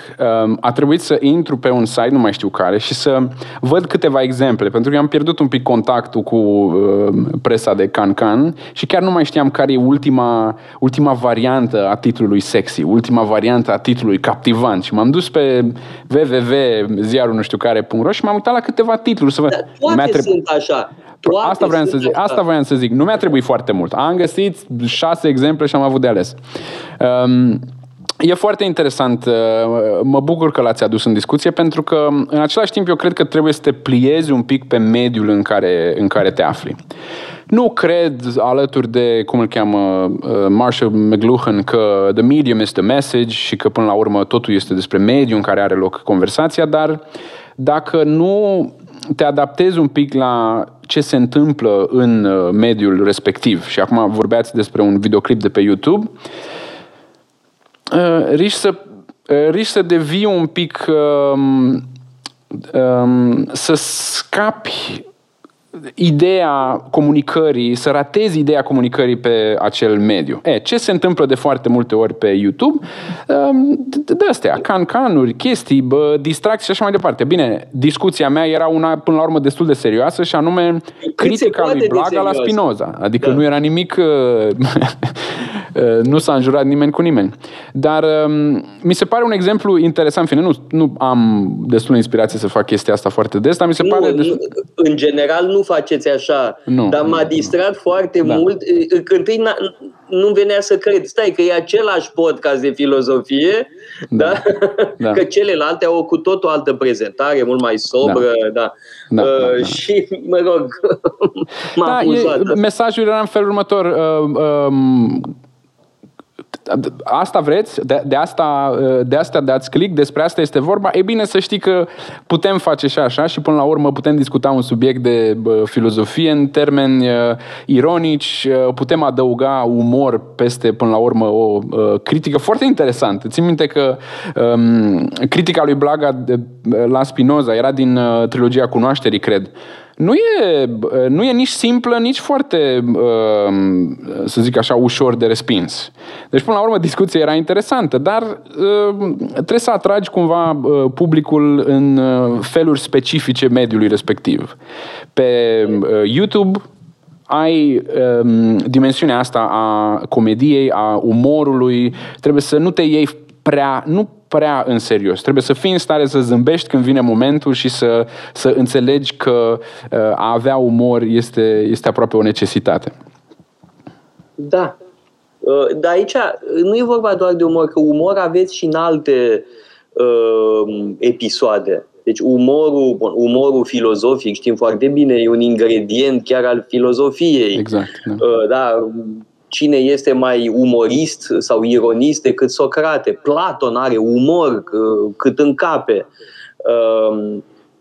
um, a trebuit să intru pe un site, nu mai știu care, și să văd câteva exemple, pentru că am pierdut un pic contactul cu um, presa de Can-Can și chiar nu mai știam care e ultima, ultima variantă a titlului sexy, ultima variantă a titlului captivant și m-am dus pe www.ziarul nu știu care.ro și m-am uitat la câteva titluri să văd. Dar toate sunt așa. Toate asta vreau să zic. Asta vreau să zic. Nu mi-a trebuit foarte mult. Am găsit șase exemple și am avut de ales. Um, E foarte interesant. Uh, mă bucur că l-ați adus în discuție pentru că în același timp eu cred că trebuie să te pliezi un pic pe mediul în care, în care te afli. Nu cred, alături de, cum îl cheamă, uh, Marshall McLuhan, că the medium is the message și că până la urmă totul este despre mediul în care are loc conversația, dar dacă nu te adaptezi un pic la ce se întâmplă în uh, mediul respectiv. Și acum vorbeați despre un videoclip de pe YouTube. Uh, riști să, uh, riști să devii un pic um, um, să scapi ideea comunicării, să ratezi ideea comunicării pe acel mediu. E, ce se întâmplă de foarte multe ori pe YouTube? De astea, can-canuri, chestii, bă, distracții și așa mai departe. Bine, discuția mea era una până la urmă destul de serioasă și anume critica lui Blaga la Spinoza. Adică da. nu era nimic nu s-a înjurat nimeni cu nimeni. Dar mi se pare un exemplu interesant. Fine, nu, nu am destul de inspirație să fac chestia asta foarte des, dar mi se nu, pare... Destul... În general nu faceți așa, nu, dar m-a distrat nu. foarte da. mult. Când întâi nu venea să cred. Stai că e același podcast de filozofie, da. da? da. că celelalte au cu tot o altă prezentare, mult mai sobră, da. da. da, uh, da, da. Și, mă rog, m-a da, amuzat. E, mesajul era în felul următor. Uh, uh, asta vreți, de, de, asta, de asta dați click, despre asta este vorba, e bine să știi că putem face și așa și până la urmă putem discuta un subiect de filozofie în termeni uh, ironici, uh, putem adăuga umor peste până la urmă o uh, critică foarte interesantă. Țin minte că um, critica lui Blaga de, la Spinoza era din uh, trilogia Cunoașterii, cred nu e, nu e nici simplă, nici foarte, um, să zic așa, ușor de respins. Deci, până la urmă, discuția era interesantă, dar um, trebuie să atragi cumva uh, publicul în uh, feluri specifice mediului respectiv. Pe uh, YouTube ai um, dimensiunea asta a comediei, a umorului, trebuie să nu te iei prea, nu prea în serios. Trebuie să fii în stare să zâmbești când vine momentul și să, să înțelegi că uh, a avea umor este, este aproape o necesitate. Da. Uh, dar aici nu e vorba doar de umor, că umor aveți și în alte uh, episoade. Deci umorul, bun, umorul filozofic, știm foarte bine, e un ingredient chiar al filozofiei. Exact. Da. Uh, da cine este mai umorist sau ironist decât Socrate. Platon are umor cât în cape.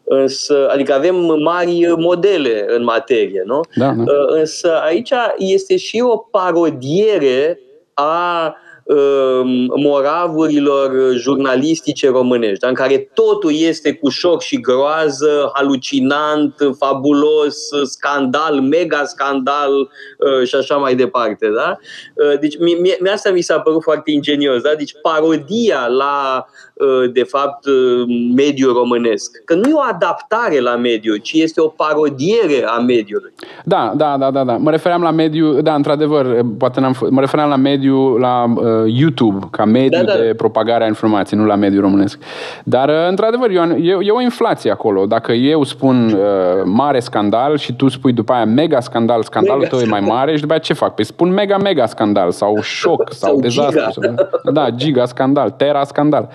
Însă, adică avem mari modele în materie, nu? Da, da. Însă aici este și o parodiere a uh, Um, moravurilor jurnalistice românești, în care totul este cu șoc și groază, halucinant, fabulos, scandal, mega scandal uh, și așa mai departe. Da? Uh, deci mi, mi, asta mi s-a părut foarte ingenios. Da? Deci parodia la uh, de fapt mediul românesc. Că nu e o adaptare la mediu, ci este o parodiere a mediului. Da, da, da, da, da. Mă refeream la mediu, da, într-adevăr, poate n-am mă refeream la mediu, la uh, YouTube ca mediu da, da. de propagare a informației, nu la mediul românesc. Dar, uh, într-adevăr, Ioan, e, e o inflație acolo. Dacă eu spun uh, mare scandal și tu spui după aia mega scandal, scandalul mega tău scandal. e mai mare și după aia ce fac? Păi spun mega, mega scandal sau șoc sau, sau dezastru. Giga. Sau, da, giga scandal, tera scandal.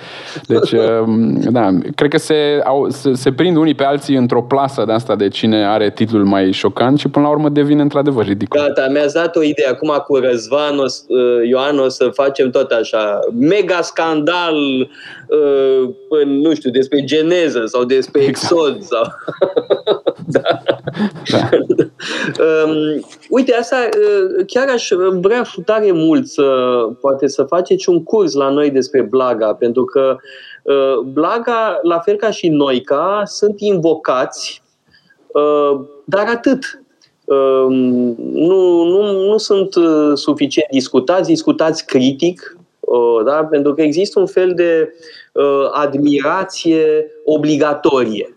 Deci, uh, da, cred că se, au, se, se prind unii pe alții într-o plasă de asta de cine are titlul mai șocant și până la urmă devine într-adevăr ridicol. Gata, mi-ați dat o idee. Acum cu Răzvan, o, uh, Ioan, o să facem tot așa. Mega scandal uh, în, nu știu, despre geneză sau despre exact. exod. Sau... da. da. um, uite, asta uh, chiar aș vrea tare mult să poate să faceți un curs la noi despre Blaga, pentru că uh, Blaga, la fel ca și Noica, sunt invocați, uh, dar atât Ehm, nu, nu, nu sunt uh, suficient discutați, discutați critic, uh, da? pentru că există un fel de uh, admirație obligatorie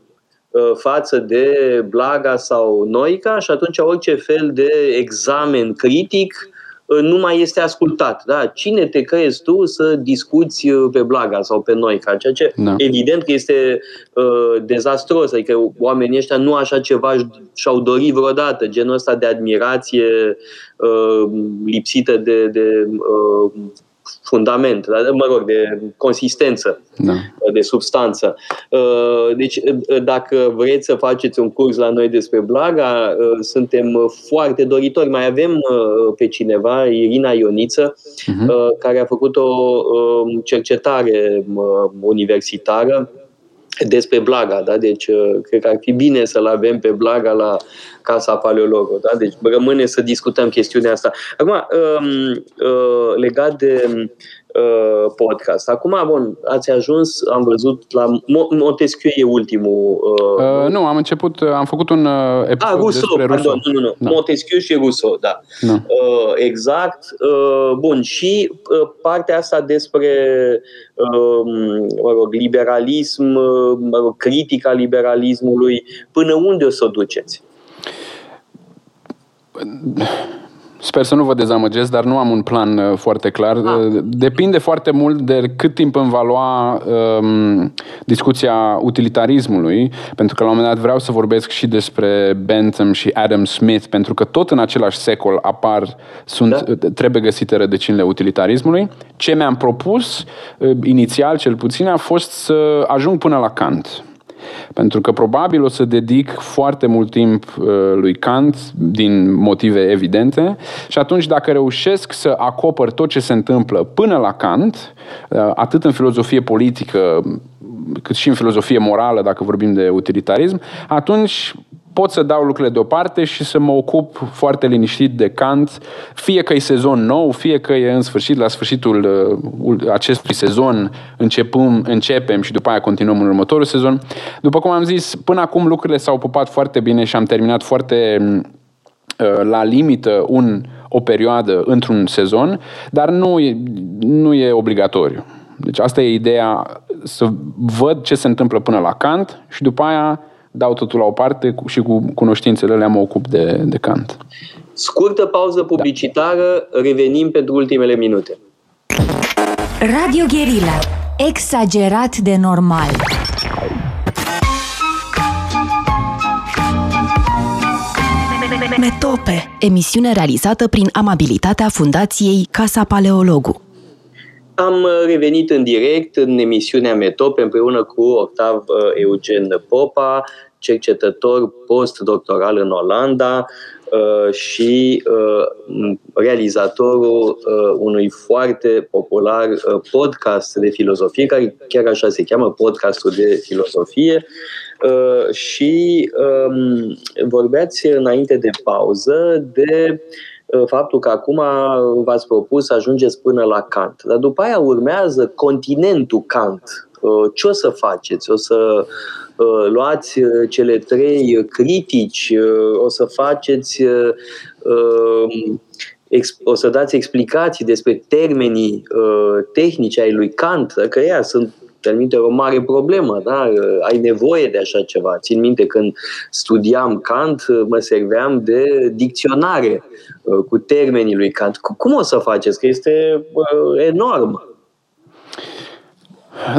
față de Blaga sau Noica și atunci orice fel de examen critic nu mai este ascultat. Da? Cine te crezi tu să discuți uh, pe Blaga sau pe noi? Ca ceea ce da. evident că este uh, dezastros, adică oamenii ăștia nu așa ceva și-au dorit vreodată, genul ăsta de admirație uh, lipsită de, de uh, fundament, mă rog, de consistență, da. de substanță. Uh, deci, uh, dacă vreți să faceți un curs la noi despre Blaga, uh, suntem foarte doritori. Mai avem pe cineva, Irina Ioniță, uh-huh. care a făcut o um, cercetare universitară despre Blaga, da? Deci cred că ar fi bine să-l avem pe Blaga la Casa Paleologo, da? Deci rămâne să discutăm chestiunea asta. Acum, um, uh, legat de uh, podcast. Acum, bun, ați ajuns, am văzut, la Montesquieu e ultimul. Uh, uh, nu, am început, am făcut un uh, episod ah, Rousseau, despre Rousseau. Pardon, nu, nu, nu. Da. Montesquieu și Rousseau, da. da. Uh, exact. Uh, bun, și uh, partea asta despre uh, mă rog, liberalism, uh, mă rog, critica liberalismului, până unde o să o duceți? Sper să nu vă dezamăgesc, dar nu am un plan uh, foarte clar. Ah. Uh, depinde foarte mult de cât timp îmi va lua um, discuția utilitarismului, pentru că la un moment dat vreau să vorbesc și despre Bentham și Adam Smith, pentru că tot în același secol apar, sunt, da. Uh, trebuie găsite rădăcinile utilitarismului. Ce mi-am propus, inițial cel puțin, a fost să ajung până la Kant. Pentru că probabil o să dedic foarte mult timp uh, lui Kant din motive evidente și atunci dacă reușesc să acopăr tot ce se întâmplă până la Kant, uh, atât în filozofie politică cât și în filozofie morală, dacă vorbim de utilitarism, atunci pot să dau lucrurile deoparte și să mă ocup foarte liniștit de Kant, fie că e sezon nou, fie că e în sfârșit, la sfârșitul uh, acestui sezon începem, începem și după aia continuăm în următorul sezon. După cum am zis, până acum lucrurile s-au pupat foarte bine și am terminat foarte uh, la limită un, o perioadă într-un sezon, dar nu e, nu e obligatoriu. Deci asta e ideea, să văd ce se întâmplă până la Kant și după aia dau totul la o parte și cu cunoștințele le mă ocup de, de Kant. Scurtă pauză publicitară, da. revenim pentru ultimele minute. Radio Guerilla. Exagerat de normal. Metope. Emisiune realizată prin amabilitatea Fundației Casa Paleologu. Am revenit în direct în emisiunea Metop împreună cu Octav uh, Eugen Popa, cercetător postdoctoral în Olanda. uh, și uh, realizatorul unui foarte popular podcast de filozofie, care chiar așa se cheamă, podcastul de filozofie. Și um, vorbeați înainte de pauză de faptul că acum v-ați propus să ajungeți până la Kant. Dar după aia urmează continentul Kant. Ce o să faceți? O să Uh, luați uh, cele trei critici, uh, o să faceți o să dați explicații despre termenii tehnici ai lui Kant, că ea sunt termite o mare problemă, da? ai nevoie de așa ceva. Țin minte când studiam Kant, mă serveam de dicționare cu termenii lui Kant. Cum o să faceți? Că este enorm.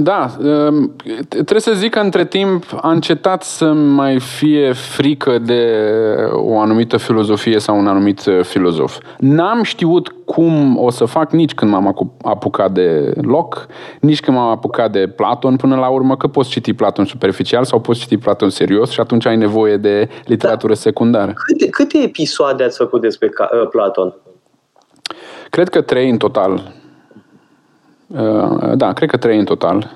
Da, um, trebuie să zic că între timp a încetat să mai fie frică de o anumită filozofie sau un anumit uh, filozof. N-am știut cum o să fac nici când m-am apucat de loc, nici când m-am apucat de Platon până la urmă, că poți citi Platon superficial sau poți citi Platon serios și atunci ai nevoie de literatură da. secundară. Câte, câte episoade ați făcut despre uh, Platon? Cred că trei în total. Uh, da, cred că trei în total.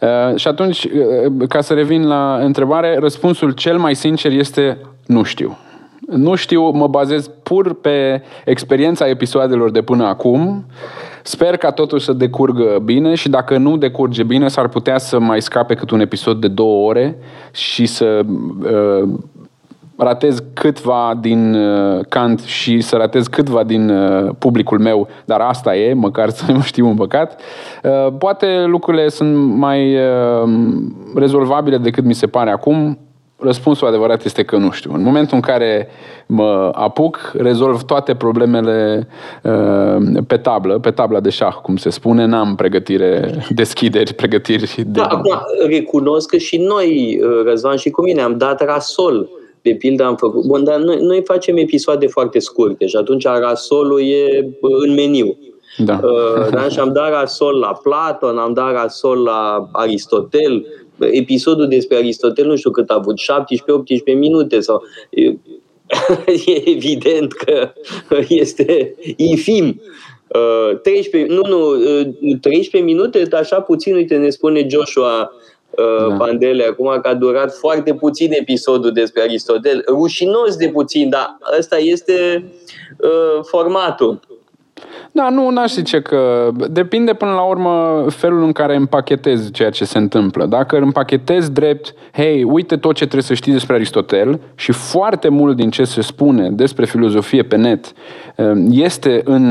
Uh, și atunci, uh, ca să revin la întrebare, răspunsul cel mai sincer este nu știu. Nu știu, mă bazez pur pe experiența episoadelor de până acum. Sper ca totul să decurgă bine și dacă nu decurge bine, s-ar putea să mai scape cât un episod de două ore și să uh, ratez câtva din uh, Kant și să ratez câtva din uh, publicul meu, dar asta e, măcar să nu știu un păcat. Uh, poate lucrurile sunt mai rezolvabile decât mi se pare acum. Răspunsul adevărat este că nu știu. În momentul în care mă apuc, rezolv toate problemele pe tablă, pe tabla de șah, cum se spune, n-am pregătire, deschideri, pregătiri. De... Da, acum recunosc că și noi, Răzvan și cu mine, am dat rasol de pildă am făcut... Bun, dar noi, noi facem episoade foarte scurte și atunci rasolul e în meniu. Da. Uh, da? Și am dat rasol la Platon, am dat rasol la Aristotel. Episodul despre Aristotel nu știu cât a avut, 17-18 minute sau... E evident că este infim. 13, nu, nu, 13 minute, așa puțin, uite, ne spune Joshua Uh, da. Pandele acum că a durat foarte puțin episodul despre Aristotel, rușinos de puțin, dar ăsta este uh, formatul. Da, nu, n-aș zice că depinde până la urmă felul în care împachetezi ceea ce se întâmplă. Dacă împachetezi drept, hei, uite tot ce trebuie să știi despre Aristotel și foarte mult din ce se spune despre filozofie pe net uh, este în,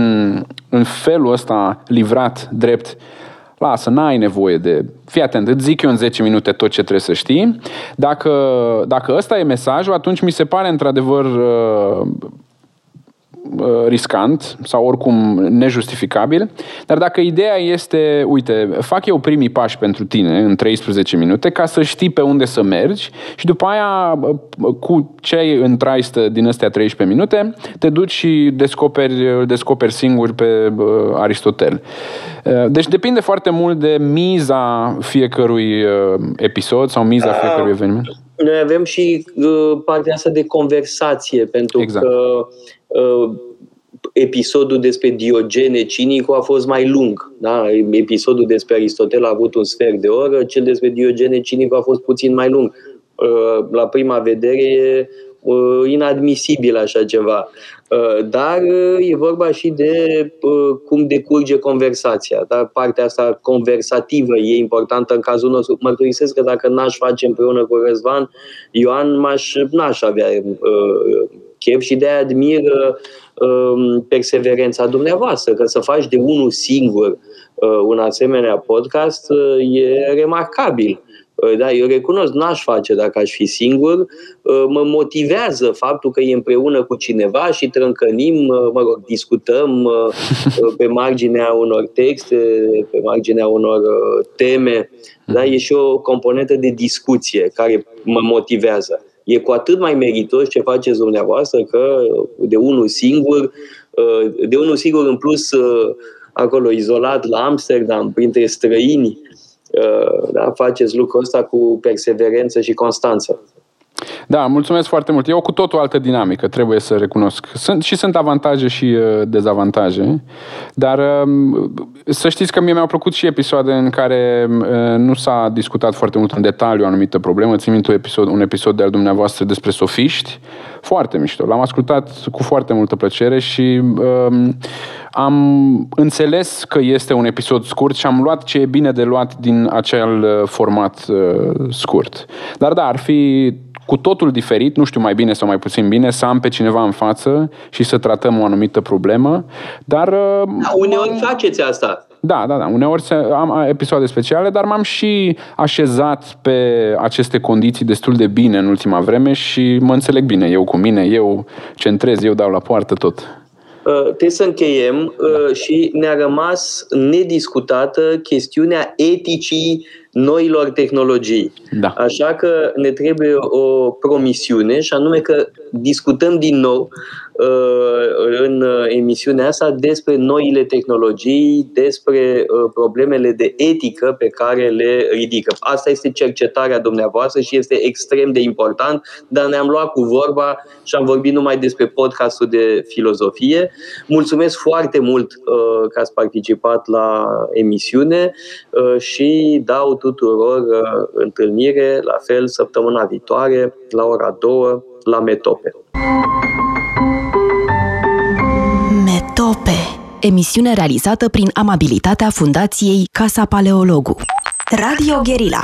în felul ăsta livrat drept Lasă, n-ai nevoie de... Fii atent, îți zic eu în 10 minute tot ce trebuie să știi. Dacă, dacă ăsta e mesajul, atunci mi se pare într-adevăr uh, Uh, riscant sau oricum nejustificabil, dar dacă ideea este, uite, fac eu primii pași pentru tine în 13 minute ca să știi pe unde să mergi și după aia uh, cu ce ai în traistă din astea 13 minute te duci și descoperi, descoperi singur pe uh, Aristotel. Deci depinde foarte mult de miza fiecărui episod sau miza fiecărui eveniment. Noi avem și uh, partea asta de conversație, pentru exact. că uh, episodul despre Diogene Cinicu a fost mai lung. Da? Episodul despre Aristotel a avut un sfert de oră, cel despre Diogene Cinicu a fost puțin mai lung. Uh, la prima vedere e uh, inadmisibil așa ceva. Uh, dar e vorba și de cum decurge conversația. Da? Partea asta conversativă e importantă în cazul nostru. Mărturisesc că dacă n-aș face împreună cu Răzvan, Ioan m-aș, n-aș avea chef și de-aia admir um, perseverența dumneavoastră, că să faci de unul singur uh, un asemenea podcast uh, e remarcabil. Uh, da, eu recunosc, n-aș face dacă aș fi singur. Mă motivează faptul că e împreună cu cineva și trâncănim, mă rog, discutăm pe marginea unor texte, pe marginea unor teme. Da, e și o componentă de discuție care mă motivează e cu atât mai meritos ce faceți dumneavoastră că de unul singur, uh, de unul singur în plus uh, acolo izolat la Amsterdam, printre străini, uh, da, faceți lucrul ăsta cu perseverență și constanță. Da, mulțumesc foarte mult. E o cu totul altă dinamică, trebuie să recunosc. Sunt, și sunt avantaje și uh, dezavantaje, dar uh, să știți că mie mi-au plăcut și episoade în care uh, nu s-a discutat foarte mult în detaliu o anumită problemă. Țin minte un episod, un episod de al dumneavoastră despre sofiști, foarte mișto. L-am ascultat cu foarte multă plăcere și uh, am înțeles că este un episod scurt și am luat ce e bine de luat din acel uh, format uh, scurt. Dar da, ar fi cu totul diferit, nu știu mai bine sau mai puțin bine, să am pe cineva în față și să tratăm o anumită problemă, dar... Uh, da, uneori faceți asta. Da, da, da. Uneori am episoade speciale, dar m-am și așezat pe aceste condiții destul de bine în ultima vreme și mă înțeleg bine eu cu mine, eu centrez, eu dau la poartă tot. Uh, trebuie să încheiem uh, și ne-a rămas nediscutată chestiunea eticii noilor tehnologii. Da. Așa că ne trebuie o promisiune și anume că discutăm din nou uh, în emisiunea asta despre noile tehnologii, despre uh, problemele de etică pe care le ridică. Asta este cercetarea dumneavoastră și este extrem de important, dar ne-am luat cu vorba și am vorbit numai despre podcastul de filozofie. Mulțumesc foarte mult uh, că ați participat la emisiune și dau tuturor întâlnire, la fel, săptămâna viitoare, la ora 2 la Metope. Metope. Emisiune realizată prin amabilitatea Fundației Casa Paleologu. Radio Guerilla